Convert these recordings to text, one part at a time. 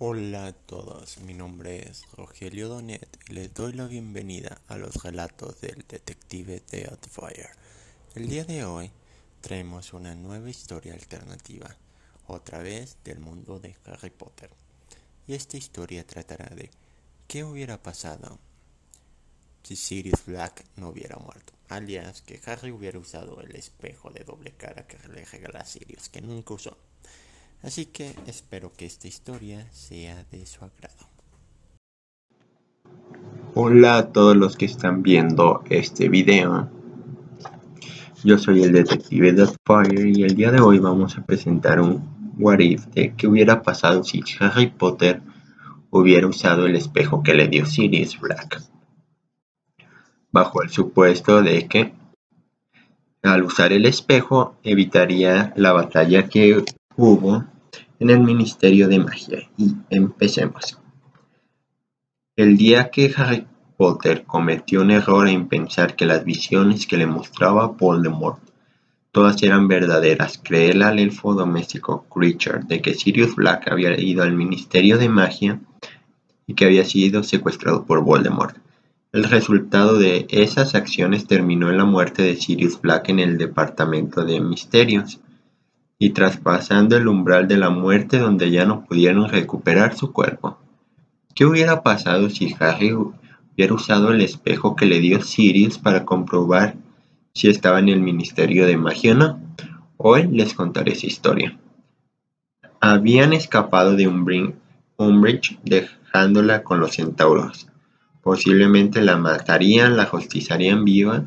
Hola a todos, mi nombre es Rogelio Donet y les doy la bienvenida a los relatos del detective Deadfire. El día de hoy traemos una nueva historia alternativa, otra vez del mundo de Harry Potter. Y esta historia tratará de qué hubiera pasado si Sirius Black no hubiera muerto, alias que Harry hubiera usado el espejo de doble cara que le regala a Sirius, que nunca usó. Así que espero que esta historia sea de su agrado. Hola a todos los que están viendo este video. Yo soy el detective Deathfire y el día de hoy vamos a presentar un what if de qué hubiera pasado si Harry Potter hubiera usado el espejo que le dio Sirius Black. Bajo el supuesto de que al usar el espejo evitaría la batalla que hubo en el Ministerio de Magia. Y empecemos. El día que Harry Potter cometió un error en pensar que las visiones que le mostraba Voldemort todas eran verdaderas, creerle al elfo doméstico Creature de que Sirius Black había ido al Ministerio de Magia y que había sido secuestrado por Voldemort. El resultado de esas acciones terminó en la muerte de Sirius Black en el Departamento de Misterios y traspasando el umbral de la muerte donde ya no pudieron recuperar su cuerpo. ¿Qué hubiera pasado si Harry hubiera usado el espejo que le dio Sirius para comprobar si estaba en el Ministerio de Magia o no? Hoy les contaré esa historia. Habían escapado de Umbridge dejándola con los centauros. Posiblemente la matarían, la justizarían viva.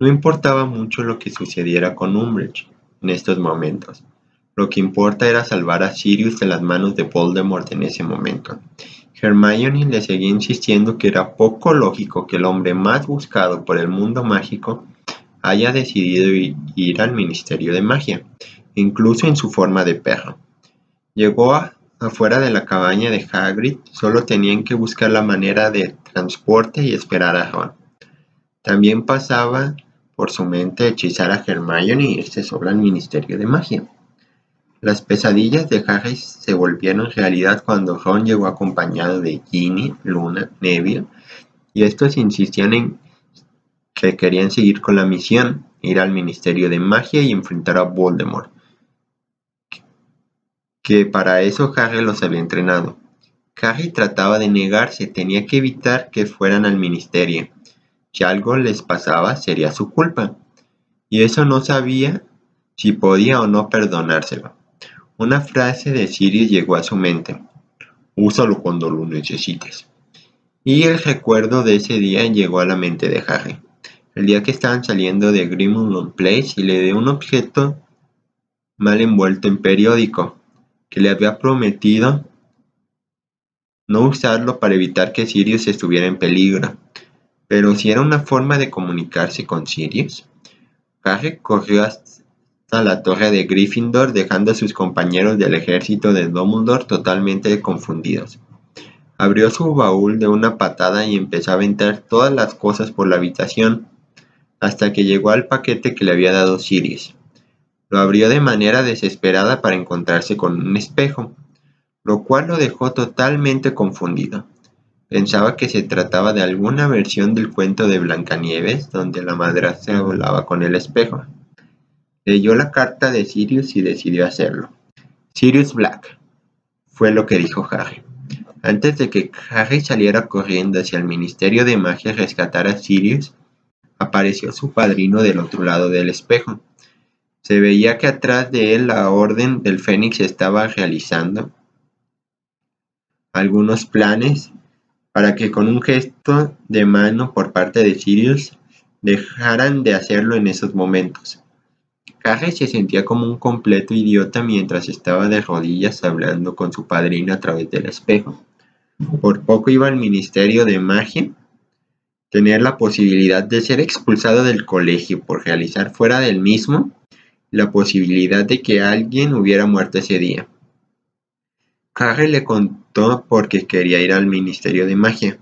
No importaba mucho lo que sucediera con Umbridge en estos momentos. Lo que importa era salvar a Sirius de las manos de Voldemort en ese momento. Hermione le seguía insistiendo que era poco lógico que el hombre más buscado por el mundo mágico haya decidido ir al Ministerio de Magia, incluso en su forma de perro. Llegó afuera de la cabaña de Hagrid, solo tenían que buscar la manera de transporte y esperar a Ron. También pasaba por su mente hechizar a Hermione y irse sola al Ministerio de Magia. Las pesadillas de Harry se volvieron realidad cuando Ron llegó acompañado de Ginny, Luna, Neville, y estos insistían en que querían seguir con la misión, ir al Ministerio de Magia y enfrentar a Voldemort, que para eso Harry los había entrenado. Harry trataba de negarse, tenía que evitar que fueran al ministerio, si algo les pasaba sería su culpa, y eso no sabía si podía o no perdonárselo. Una frase de Sirius llegó a su mente, úsalo cuando lo necesites. Y el recuerdo de ese día llegó a la mente de Harry. El día que estaban saliendo de Grimmauld Place y le dio un objeto mal envuelto en periódico, que le había prometido no usarlo para evitar que Sirius estuviera en peligro. Pero si era una forma de comunicarse con Sirius. Harry corrió hasta la torre de Gryffindor dejando a sus compañeros del ejército de Dumbledore totalmente confundidos. Abrió su baúl de una patada y empezó a aventar todas las cosas por la habitación hasta que llegó al paquete que le había dado Sirius. Lo abrió de manera desesperada para encontrarse con un espejo, lo cual lo dejó totalmente confundido. Pensaba que se trataba de alguna versión del cuento de Blancanieves, donde la madrastra volaba con el espejo. Leyó la carta de Sirius y decidió hacerlo. Sirius Black, fue lo que dijo Harry. Antes de que Harry saliera corriendo hacia el Ministerio de Magia a rescatar a Sirius, apareció su padrino del otro lado del espejo. Se veía que atrás de él la Orden del Fénix estaba realizando algunos planes para que con un gesto de mano por parte de Sirius dejaran de hacerlo en esos momentos. Harry se sentía como un completo idiota mientras estaba de rodillas hablando con su padrino a través del espejo. Por poco iba al Ministerio de Magia, tener la posibilidad de ser expulsado del colegio por realizar fuera del mismo, la posibilidad de que alguien hubiera muerto ese día. Harry le contó porque quería ir al Ministerio de Magia,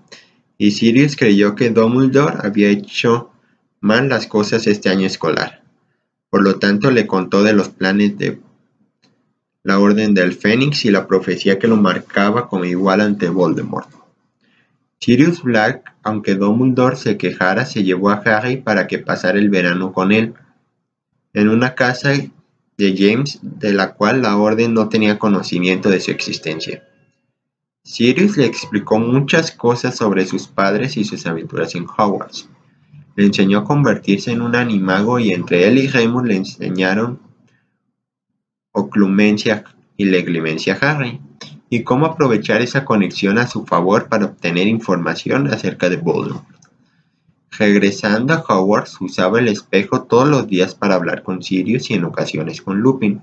y Sirius creyó que Dumbledore había hecho mal las cosas este año escolar. Por lo tanto, le contó de los planes de la Orden del Fénix y la profecía que lo marcaba como igual ante Voldemort. Sirius Black, aunque Dumbledore se quejara, se llevó a Harry para que pasara el verano con él, en una casa de James de la cual la Orden no tenía conocimiento de su existencia. Sirius le explicó muchas cosas sobre sus padres y sus aventuras en Hogwarts. Le enseñó a convertirse en un animago y entre él y Remus le enseñaron oclumencia y leglimencia Harry y cómo aprovechar esa conexión a su favor para obtener información acerca de Voldemort. Regresando a Hogwarts, usaba el espejo todos los días para hablar con Sirius y en ocasiones con Lupin,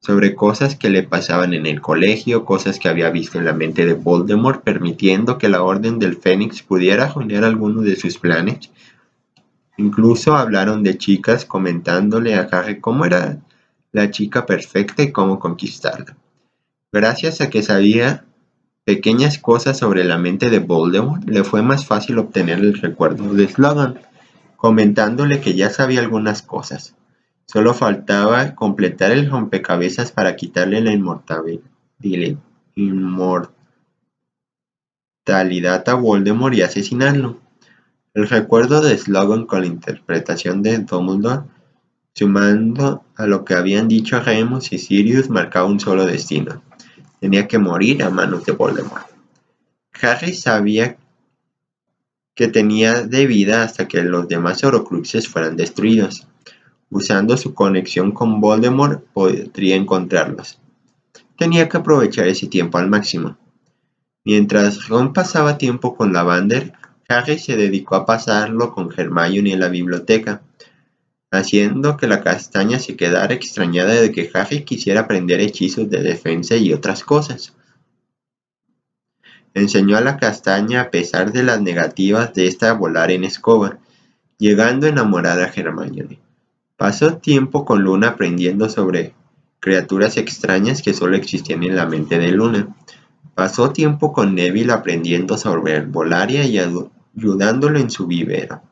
sobre cosas que le pasaban en el colegio, cosas que había visto en la mente de Voldemort, permitiendo que la Orden del Fénix pudiera jonear algunos de sus planes. Incluso hablaron de chicas comentándole a Harry cómo era la chica perfecta y cómo conquistarla. Gracias a que sabía pequeñas cosas sobre la mente de Voldemort, le fue más fácil obtener el recuerdo de Slogan, comentándole que ya sabía algunas cosas. Solo faltaba completar el rompecabezas para quitarle la inmortalidad a Voldemort y asesinarlo. El recuerdo de Slogan con la interpretación de Dumbledore, sumando a lo que habían dicho Remus y Sirius, marcaba un solo destino, tenía que morir a manos de Voldemort. Harry sabía que tenía de vida hasta que los demás Horcruxes fueran destruidos. Usando su conexión con Voldemort podría encontrarlos. Tenía que aprovechar ese tiempo al máximo. Mientras Ron pasaba tiempo con Lavander, Harry se dedicó a pasarlo con Hermione en la biblioteca haciendo que la castaña se quedara extrañada de que Harry quisiera aprender hechizos de defensa y otras cosas. Enseñó a la castaña a pesar de las negativas de esta a volar en escoba, llegando a enamorar a Hermione. Pasó tiempo con Luna aprendiendo sobre criaturas extrañas que solo existían en la mente de Luna. Pasó tiempo con Neville aprendiendo sobre el Volaria y ayudándolo en su vivero.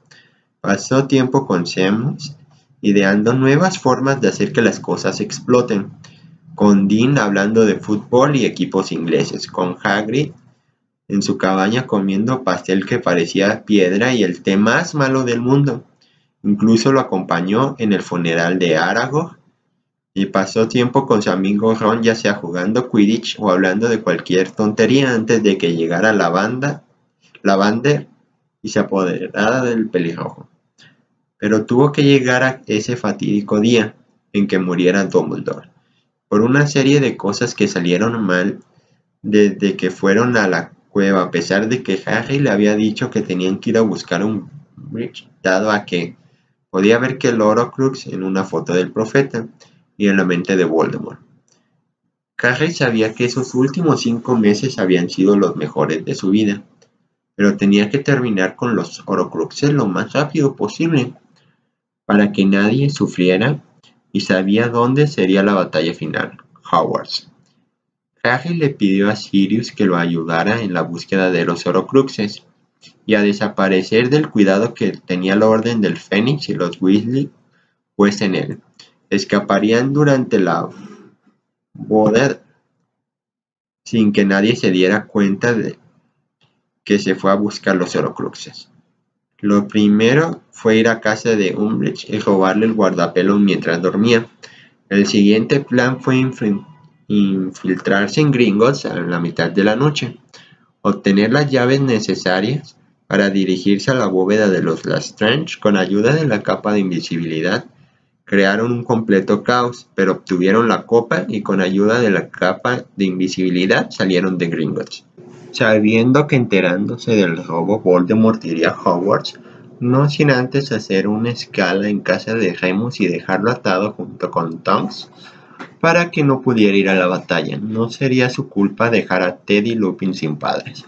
Pasó tiempo con Seamus ideando nuevas formas de hacer que las cosas exploten, con Dean hablando de fútbol y equipos ingleses, con Hagrid en su cabaña comiendo pastel que parecía piedra y el té más malo del mundo. Incluso lo acompañó en el funeral de Aragog y pasó tiempo con su amigo Ron ya sea jugando Quidditch o hablando de cualquier tontería antes de que llegara la banda, la banda y se apoderara del pelirrojo pero tuvo que llegar a ese fatídico día en que muriera Dumbledore, por una serie de cosas que salieron mal desde que fueron a la cueva, a pesar de que Harry le había dicho que tenían que ir a buscar un bridge, dado a que podía ver que el Horcrux en una foto del profeta y en la mente de Voldemort. Harry sabía que esos últimos cinco meses habían sido los mejores de su vida, pero tenía que terminar con los Horcruxes lo más rápido posible para que nadie sufriera y sabía dónde sería la batalla final, Hogwarts. Harry le pidió a Sirius que lo ayudara en la búsqueda de los Horcruxes y a desaparecer del cuidado que tenía la Orden del Fénix y los Weasley pues en él. Escaparían durante la boda sin que nadie se diera cuenta de que se fue a buscar los Horcruxes. Lo primero fue ir a casa de Umbridge y robarle el guardapelo mientras dormía. El siguiente plan fue infiltrarse en Gringotts a la mitad de la noche, obtener las llaves necesarias para dirigirse a la bóveda de los Lestrange con ayuda de la capa de invisibilidad. Crearon un completo caos, pero obtuvieron la copa y con ayuda de la capa de invisibilidad salieron de Gringotts. Sabiendo que enterándose del robo Voldemort iría a Hogwarts, no sin antes hacer una escala en casa de Remus y dejarlo atado junto con Tonks para que no pudiera ir a la batalla. No sería su culpa dejar a Teddy Lupin sin padres.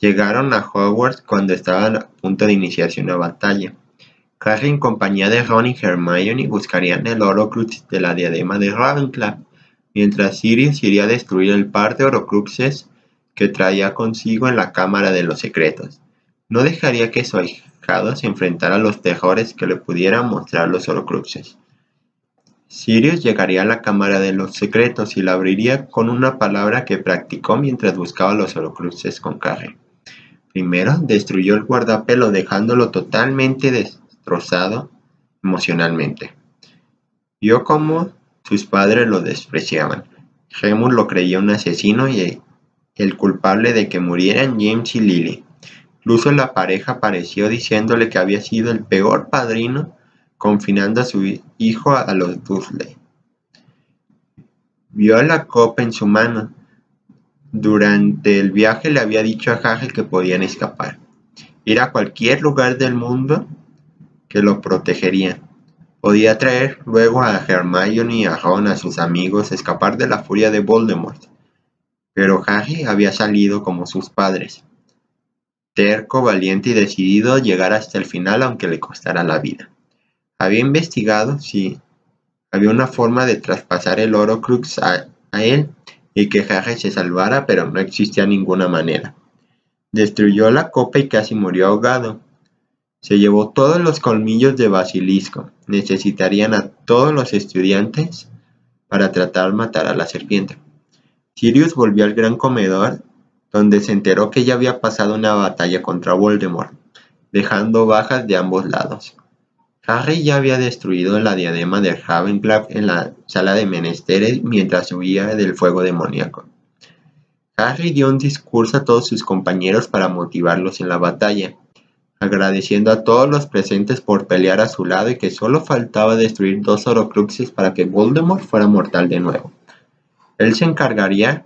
Llegaron a Hogwarts cuando estaban a punto de iniciarse una batalla. Harry en compañía de Ron y Hermione buscarían el Horcrux de la diadema de Ravenclaw, mientras Sirius iría a destruir el par de Horcruxes que traía consigo en la Cámara de los Secretos. No dejaría que su ahijado se enfrentara a los terrores que le pudieran mostrar los Horcruxes. Sirius llegaría a la cámara de los secretos y la abriría con una palabra que practicó mientras buscaba los horocruxes con Harry. Primero destruyó el guardapelo dejándolo totalmente destrozado emocionalmente. Vio cómo sus padres lo despreciaban. Remus lo creía un asesino y el culpable de que murieran James y Lily. Incluso la pareja apareció diciéndole que había sido el peor padrino confinando a su hijo a los Dursley. Vio la copa en su mano. Durante el viaje le había dicho a Harry que podían escapar. Ir a cualquier lugar del mundo que lo protegería. Podía traer luego a Hermione y a Ron, a sus amigos, escapar de la furia de Voldemort. Pero Harry había salido como sus padres. Terco, valiente y decidido a llegar hasta el final aunque le costara la vida. Había investigado si había una forma de traspasar el Horcrux a, a él y que Harry se salvara, pero no existía ninguna manera. Destruyó la copa y casi murió ahogado. Se llevó todos los colmillos de basilisco. Necesitarían a todos los estudiantes para tratar de matar a la serpiente. Sirius volvió al gran comedor, donde se enteró que ya había pasado una batalla contra Voldemort, dejando bajas de ambos lados. Harry ya había destruido la diadema de Ravenclaw en la sala de menesteres mientras huía del fuego demoníaco. Harry dio un discurso a todos sus compañeros para motivarlos en la batalla, agradeciendo a todos los presentes por pelear a su lado y que solo faltaba destruir dos Horcruxes para que Voldemort fuera mortal de nuevo. Él se encargaría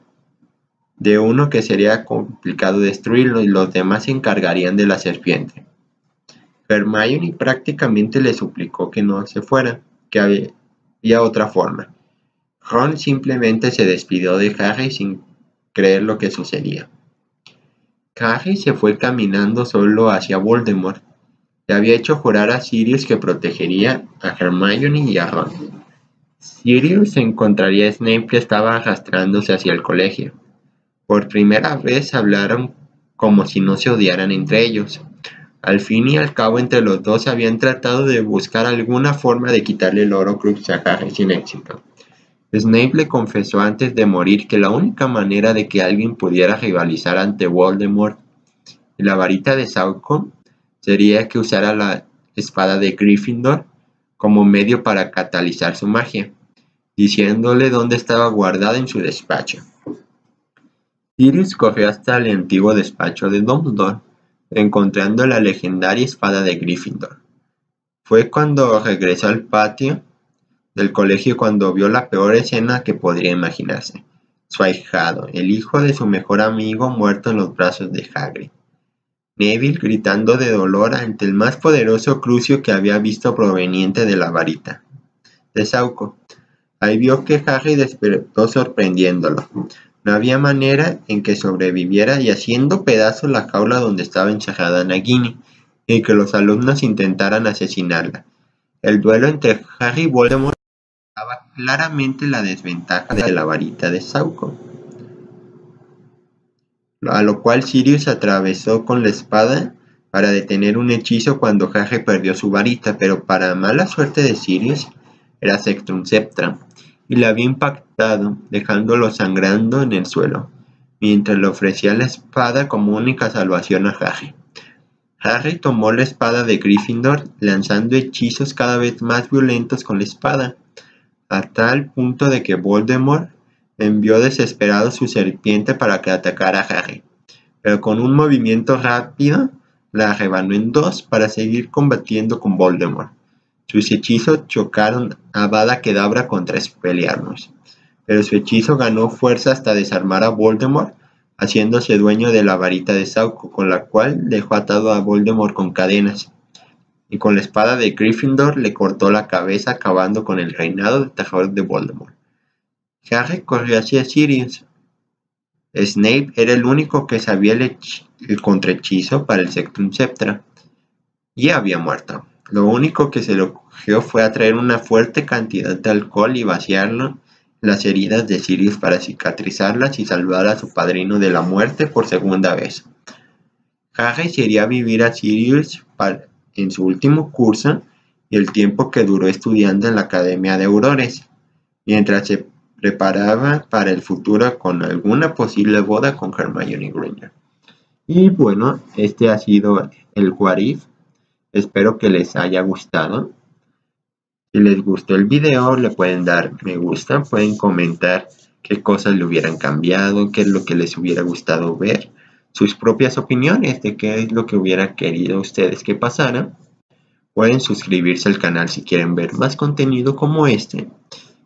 de uno que sería complicado destruirlo y los demás se encargarían de la serpiente. Hermione prácticamente le suplicó que no se fuera, que había otra forma. Ron simplemente se despidió de Harry sin creer lo que sucedía. Harry se fue caminando solo hacia Voldemort. Le había hecho jurar a Sirius que protegería a Hermione y a Ron. Sirius encontraría a Snape que estaba arrastrándose hacia el colegio. Por primera vez hablaron como si no se odiaran entre ellos. Al fin y al cabo entre los dos habían tratado de buscar alguna forma de quitarle el Horcrux a Harry sin éxito. Snape le confesó antes de morir que la única manera de que alguien pudiera rivalizar ante Voldemort y la varita de Sauco sería que usara la espada de Gryffindor como medio para catalizar su magia, diciéndole dónde estaba guardada en su despacho. Sirius corrió hasta el antiguo despacho de Dumbledore encontrando la legendaria espada de Gryffindor. Fue cuando regresó al patio del colegio cuando vio la peor escena que podría imaginarse. Su ahijado, el hijo de su mejor amigo muerto en los brazos de Hagrid. Neville gritando de dolor ante el más poderoso crucio que había visto proveniente de la varita de Sauco. Ahí vio que Harry despertó sorprendiéndolo. No había manera en que sobreviviera y haciendo pedazos la jaula donde estaba encerrada Nagini, y que los alumnos intentaran asesinarla. El duelo entre Harry y Voldemort daba claramente la desventaja de la varita de Sauco. A lo cual Sirius atravesó con la espada para detener un hechizo cuando Harry perdió su varita, pero para mala suerte de Sirius era Sectrum Septra, y le había impactado, dejándolo sangrando en el suelo, mientras le ofrecía la espada como única salvación a Harry. Harry tomó la espada de Gryffindor, lanzando hechizos cada vez más violentos con la espada, a tal punto de que Voldemort envió desesperado su serpiente para que atacara a Harry, pero con un movimiento rápido la rebanó en dos para seguir combatiendo con Voldemort. Sus hechizos chocaron a Avada Kedavra contra Expelliarmus, pero su hechizo ganó fuerza hasta desarmar a Voldemort, haciéndose dueño de la varita de Sauco, con la cual dejó atado a Voldemort con cadenas, y con la espada de Gryffindor le cortó la cabeza acabando con el reinado de terror de Voldemort. Harry corrió hacia Sirius. Snape era el único que sabía el, el contrahechizo para el Sectum Septra, y había muerto. Lo único que se le ocurrió fue atraer una fuerte cantidad de alcohol y vaciarlo las heridas de Sirius para cicatrizarlas y salvar a su padrino de la muerte por segunda vez. Harry se iría a vivir a Sirius en su último curso y el tiempo que duró estudiando en la Academia de Aurores, mientras se preparaba para el futuro con alguna posible boda con Hermione Granger. Y bueno, este ha sido el What Espero que les haya gustado. Si les gustó el video, le pueden dar me gusta, pueden comentar qué cosas le hubieran cambiado, qué es lo que les hubiera gustado ver, sus propias opiniones de qué es lo que hubieran querido ustedes que pasara. Pueden suscribirse al canal si quieren ver más contenido como este.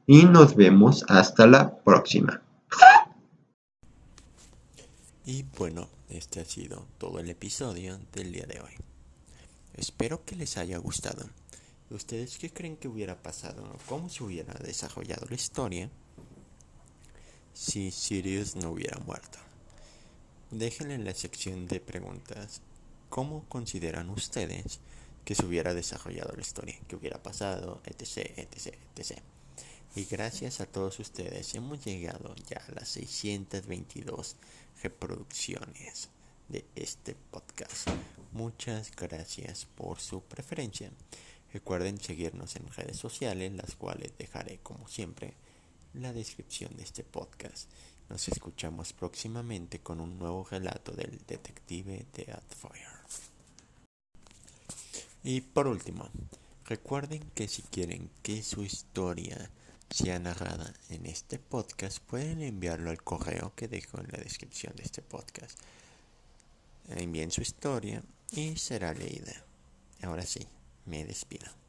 Y nos vemos hasta la próxima. Y bueno, este ha sido todo el episodio del día de hoy. Espero que les haya gustado. ¿Ustedes qué creen que hubiera pasado? ¿Cómo se hubiera desarrollado la historia si Sirius no hubiera muerto? Déjenle en la sección de preguntas cómo consideran ustedes que se hubiera desarrollado la historia, qué hubiera pasado, etc, etc, etc. Y gracias a todos ustedes hemos llegado ya a las 622 reproducciones de este podcast. Muchas gracias por su preferencia. Recuerden seguirnos en redes sociales, las cuales dejaré como siempre la descripción de este podcast. Nos escuchamos próximamente con un nuevo relato del detective de Atfire. Y por último, recuerden que si quieren que su historia sea narrada en este podcast, pueden enviarlo al correo que dejo en la descripción de este podcast. Envíen su historia y será leída. Ahora sí, me despido.